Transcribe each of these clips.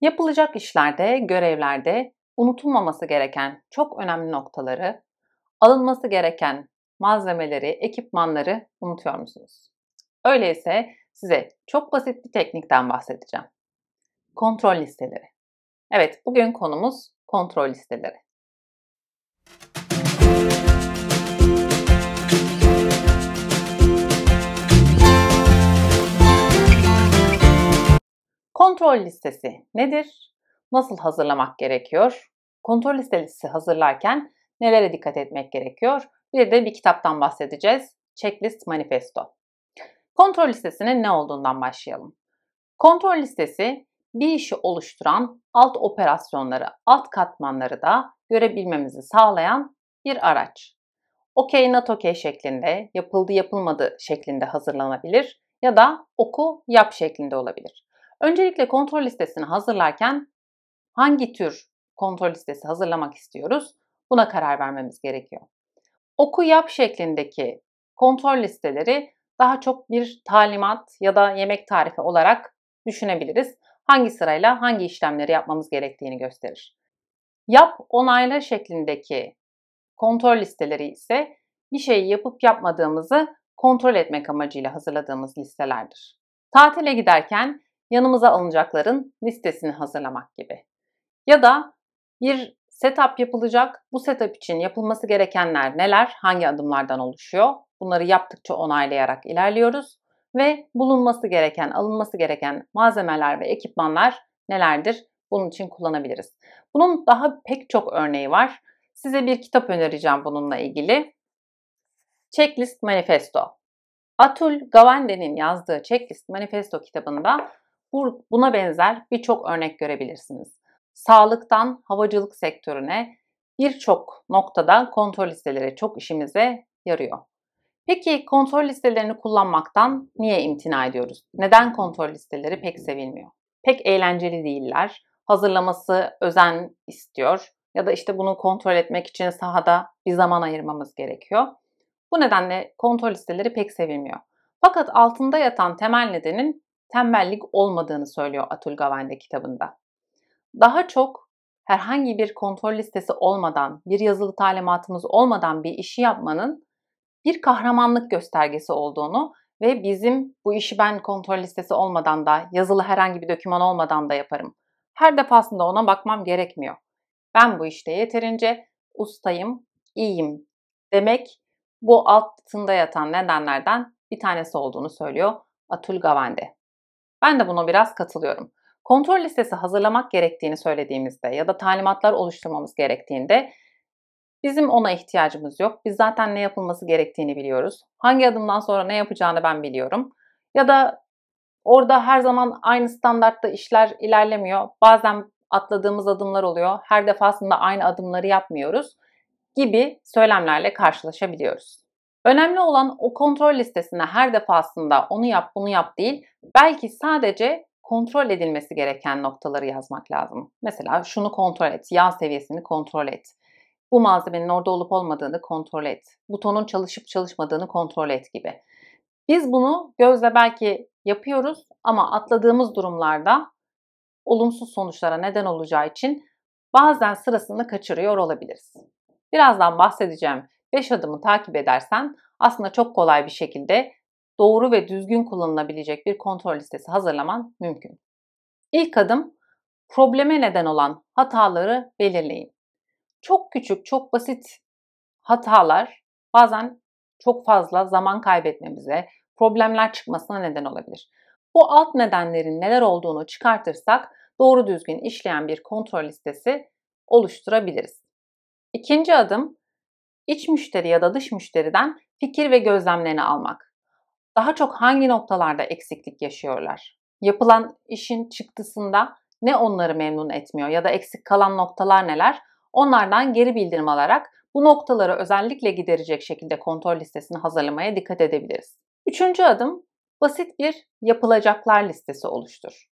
Yapılacak işlerde, görevlerde unutulmaması gereken çok önemli noktaları, alınması gereken malzemeleri, ekipmanları unutuyor musunuz? Öyleyse size çok basit bir teknikten bahsedeceğim. Kontrol listeleri. Evet, bugün konumuz kontrol listeleri. Kontrol listesi nedir? Nasıl hazırlamak gerekiyor? Kontrol listesi hazırlarken nelere dikkat etmek gerekiyor? Bir de bir kitaptan bahsedeceğiz. Checklist Manifesto. Kontrol listesinin ne olduğundan başlayalım. Kontrol listesi bir işi oluşturan alt operasyonları, alt katmanları da görebilmemizi sağlayan bir araç. Okey not okey şeklinde, yapıldı yapılmadı şeklinde hazırlanabilir ya da oku yap şeklinde olabilir. Öncelikle kontrol listesini hazırlarken hangi tür kontrol listesi hazırlamak istiyoruz? Buna karar vermemiz gerekiyor. Oku yap şeklindeki kontrol listeleri daha çok bir talimat ya da yemek tarifi olarak düşünebiliriz. Hangi sırayla hangi işlemleri yapmamız gerektiğini gösterir. Yap onayla şeklindeki kontrol listeleri ise bir şeyi yapıp yapmadığımızı kontrol etmek amacıyla hazırladığımız listelerdir. Tatile giderken yanımıza alınacakların listesini hazırlamak gibi. Ya da bir setup yapılacak. Bu setup için yapılması gerekenler neler? Hangi adımlardan oluşuyor? Bunları yaptıkça onaylayarak ilerliyoruz ve bulunması gereken, alınması gereken malzemeler ve ekipmanlar nelerdir? Bunun için kullanabiliriz. Bunun daha pek çok örneği var. Size bir kitap önereceğim bununla ilgili. Checklist Manifesto. Atul Gawande'nin yazdığı Checklist Manifesto kitabında buna benzer birçok örnek görebilirsiniz. Sağlıktan havacılık sektörüne birçok noktada kontrol listeleri çok işimize yarıyor. Peki kontrol listelerini kullanmaktan niye imtina ediyoruz? Neden kontrol listeleri pek sevilmiyor? Pek eğlenceli değiller. Hazırlaması özen istiyor ya da işte bunu kontrol etmek için sahada bir zaman ayırmamız gerekiyor. Bu nedenle kontrol listeleri pek sevilmiyor. Fakat altında yatan temel nedenin tembellik olmadığını söylüyor Atul Gawande kitabında. Daha çok herhangi bir kontrol listesi olmadan, bir yazılı talimatımız olmadan bir işi yapmanın bir kahramanlık göstergesi olduğunu ve bizim bu işi ben kontrol listesi olmadan da, yazılı herhangi bir doküman olmadan da yaparım. Her defasında ona bakmam gerekmiyor. Ben bu işte yeterince ustayım, iyiyim demek bu altında yatan nedenlerden bir tanesi olduğunu söylüyor Atul Gawande. Ben de buna biraz katılıyorum. Kontrol listesi hazırlamak gerektiğini söylediğimizde ya da talimatlar oluşturmamız gerektiğinde bizim ona ihtiyacımız yok. Biz zaten ne yapılması gerektiğini biliyoruz. Hangi adımdan sonra ne yapacağını ben biliyorum. Ya da orada her zaman aynı standartta işler ilerlemiyor. Bazen atladığımız adımlar oluyor. Her defasında aynı adımları yapmıyoruz gibi söylemlerle karşılaşabiliyoruz. Önemli olan o kontrol listesine her defasında onu yap bunu yap değil, belki sadece kontrol edilmesi gereken noktaları yazmak lazım. Mesela şunu kontrol et, yağ seviyesini kontrol et. Bu malzemenin orada olup olmadığını kontrol et. Butonun çalışıp çalışmadığını kontrol et gibi. Biz bunu gözle belki yapıyoruz ama atladığımız durumlarda olumsuz sonuçlara neden olacağı için bazen sırasını kaçırıyor olabiliriz. Birazdan bahsedeceğim 5 adımı takip edersen aslında çok kolay bir şekilde doğru ve düzgün kullanılabilecek bir kontrol listesi hazırlaman mümkün. İlk adım probleme neden olan hataları belirleyin. Çok küçük, çok basit hatalar bazen çok fazla zaman kaybetmemize, problemler çıkmasına neden olabilir. Bu alt nedenlerin neler olduğunu çıkartırsak doğru düzgün işleyen bir kontrol listesi oluşturabiliriz. İkinci adım iç müşteri ya da dış müşteriden fikir ve gözlemlerini almak. Daha çok hangi noktalarda eksiklik yaşıyorlar? Yapılan işin çıktısında ne onları memnun etmiyor ya da eksik kalan noktalar neler? Onlardan geri bildirim alarak bu noktaları özellikle giderecek şekilde kontrol listesini hazırlamaya dikkat edebiliriz. Üçüncü adım basit bir yapılacaklar listesi oluştur.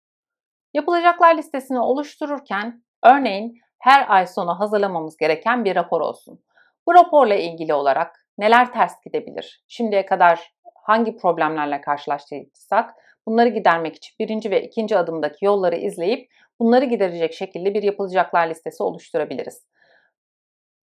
Yapılacaklar listesini oluştururken örneğin her ay sonu hazırlamamız gereken bir rapor olsun. Bu raporla ilgili olarak neler ters gidebilir? Şimdiye kadar hangi problemlerle karşılaştıysak bunları gidermek için birinci ve ikinci adımdaki yolları izleyip bunları giderecek şekilde bir yapılacaklar listesi oluşturabiliriz.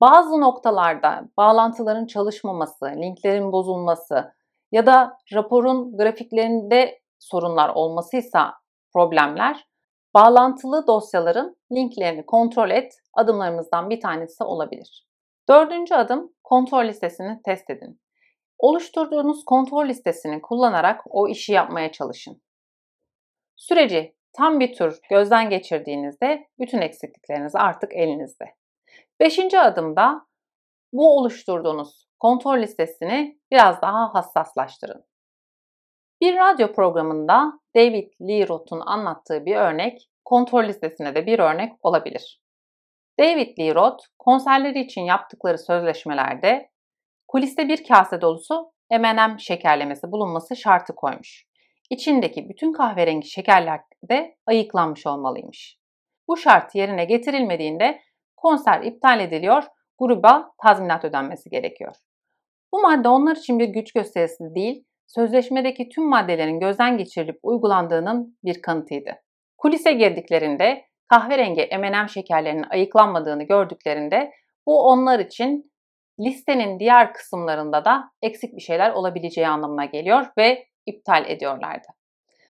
Bazı noktalarda bağlantıların çalışmaması, linklerin bozulması ya da raporun grafiklerinde sorunlar olmasıysa problemler, bağlantılı dosyaların linklerini kontrol et adımlarımızdan bir tanesi olabilir. Dördüncü adım kontrol listesini test edin. Oluşturduğunuz kontrol listesini kullanarak o işi yapmaya çalışın. Süreci tam bir tur gözden geçirdiğinizde bütün eksiklikleriniz artık elinizde. Beşinci adımda bu oluşturduğunuz kontrol listesini biraz daha hassaslaştırın. Bir radyo programında David Lee Roth'un anlattığı bir örnek kontrol listesine de bir örnek olabilir. David Lee Roth konserleri için yaptıkları sözleşmelerde kuliste bir kase dolusu M&M şekerlemesi bulunması şartı koymuş. İçindeki bütün kahverengi şekerler de ayıklanmış olmalıymış. Bu şart yerine getirilmediğinde konser iptal ediliyor, gruba tazminat ödenmesi gerekiyor. Bu madde onlar için bir güç gösterisi değil, sözleşmedeki tüm maddelerin gözden geçirilip uygulandığının bir kanıtıydı. Kulise girdiklerinde kahverengi M&M şekerlerinin ayıklanmadığını gördüklerinde bu onlar için listenin diğer kısımlarında da eksik bir şeyler olabileceği anlamına geliyor ve iptal ediyorlardı.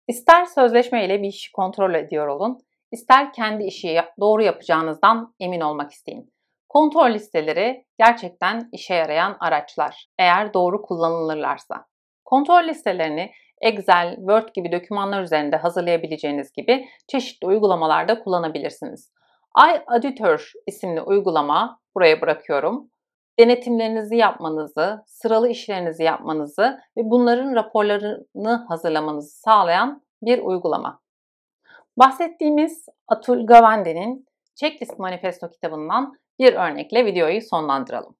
İster sözleşme ile bir işi kontrol ediyor olun, ister kendi işi doğru yapacağınızdan emin olmak isteyin. Kontrol listeleri gerçekten işe yarayan araçlar eğer doğru kullanılırlarsa. Kontrol listelerini Excel, Word gibi dokümanlar üzerinde hazırlayabileceğiniz gibi çeşitli uygulamalarda kullanabilirsiniz. iAuditor isimli uygulama buraya bırakıyorum. Denetimlerinizi yapmanızı, sıralı işlerinizi yapmanızı ve bunların raporlarını hazırlamanızı sağlayan bir uygulama. Bahsettiğimiz Atul Gavande'nin Checklist Manifesto kitabından bir örnekle videoyu sonlandıralım.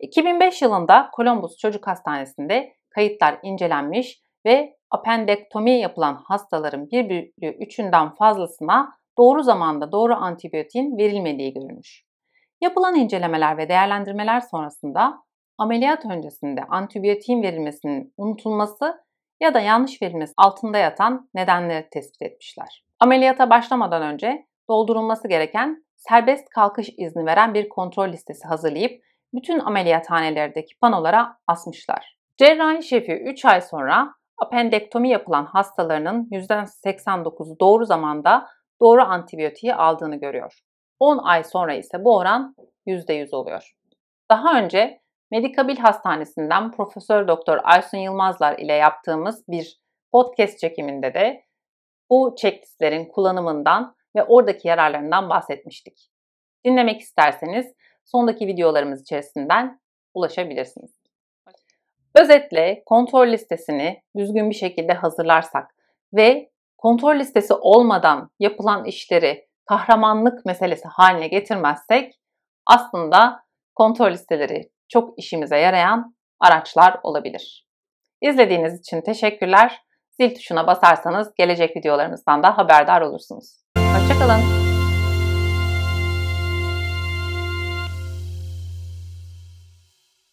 2005 yılında Columbus Çocuk Hastanesi'nde kayıtlar incelenmiş ve apendektomi yapılan hastaların bir bölü üçünden fazlasına doğru zamanda doğru antibiyotin verilmediği görülmüş. Yapılan incelemeler ve değerlendirmeler sonrasında ameliyat öncesinde antibiyotin verilmesinin unutulması ya da yanlış verilmesi altında yatan nedenleri tespit etmişler. Ameliyata başlamadan önce doldurulması gereken serbest kalkış izni veren bir kontrol listesi hazırlayıp bütün ameliyathanelerdeki panolara asmışlar. Cerrahi şefi 3 ay sonra apendektomi yapılan hastalarının %89'u doğru zamanda doğru antibiyotiği aldığını görüyor. 10 ay sonra ise bu oran %100 oluyor. Daha önce Medikabil Hastanesi'nden Profesör Doktor Aysun Yılmazlar ile yaptığımız bir podcast çekiminde de bu checklistlerin kullanımından ve oradaki yararlarından bahsetmiştik. Dinlemek isterseniz sondaki videolarımız içerisinden ulaşabilirsiniz. Özetle kontrol listesini düzgün bir şekilde hazırlarsak ve kontrol listesi olmadan yapılan işleri kahramanlık meselesi haline getirmezsek aslında kontrol listeleri çok işimize yarayan araçlar olabilir. İzlediğiniz için teşekkürler. Zil tuşuna basarsanız gelecek videolarımızdan da haberdar olursunuz. Hoşçakalın.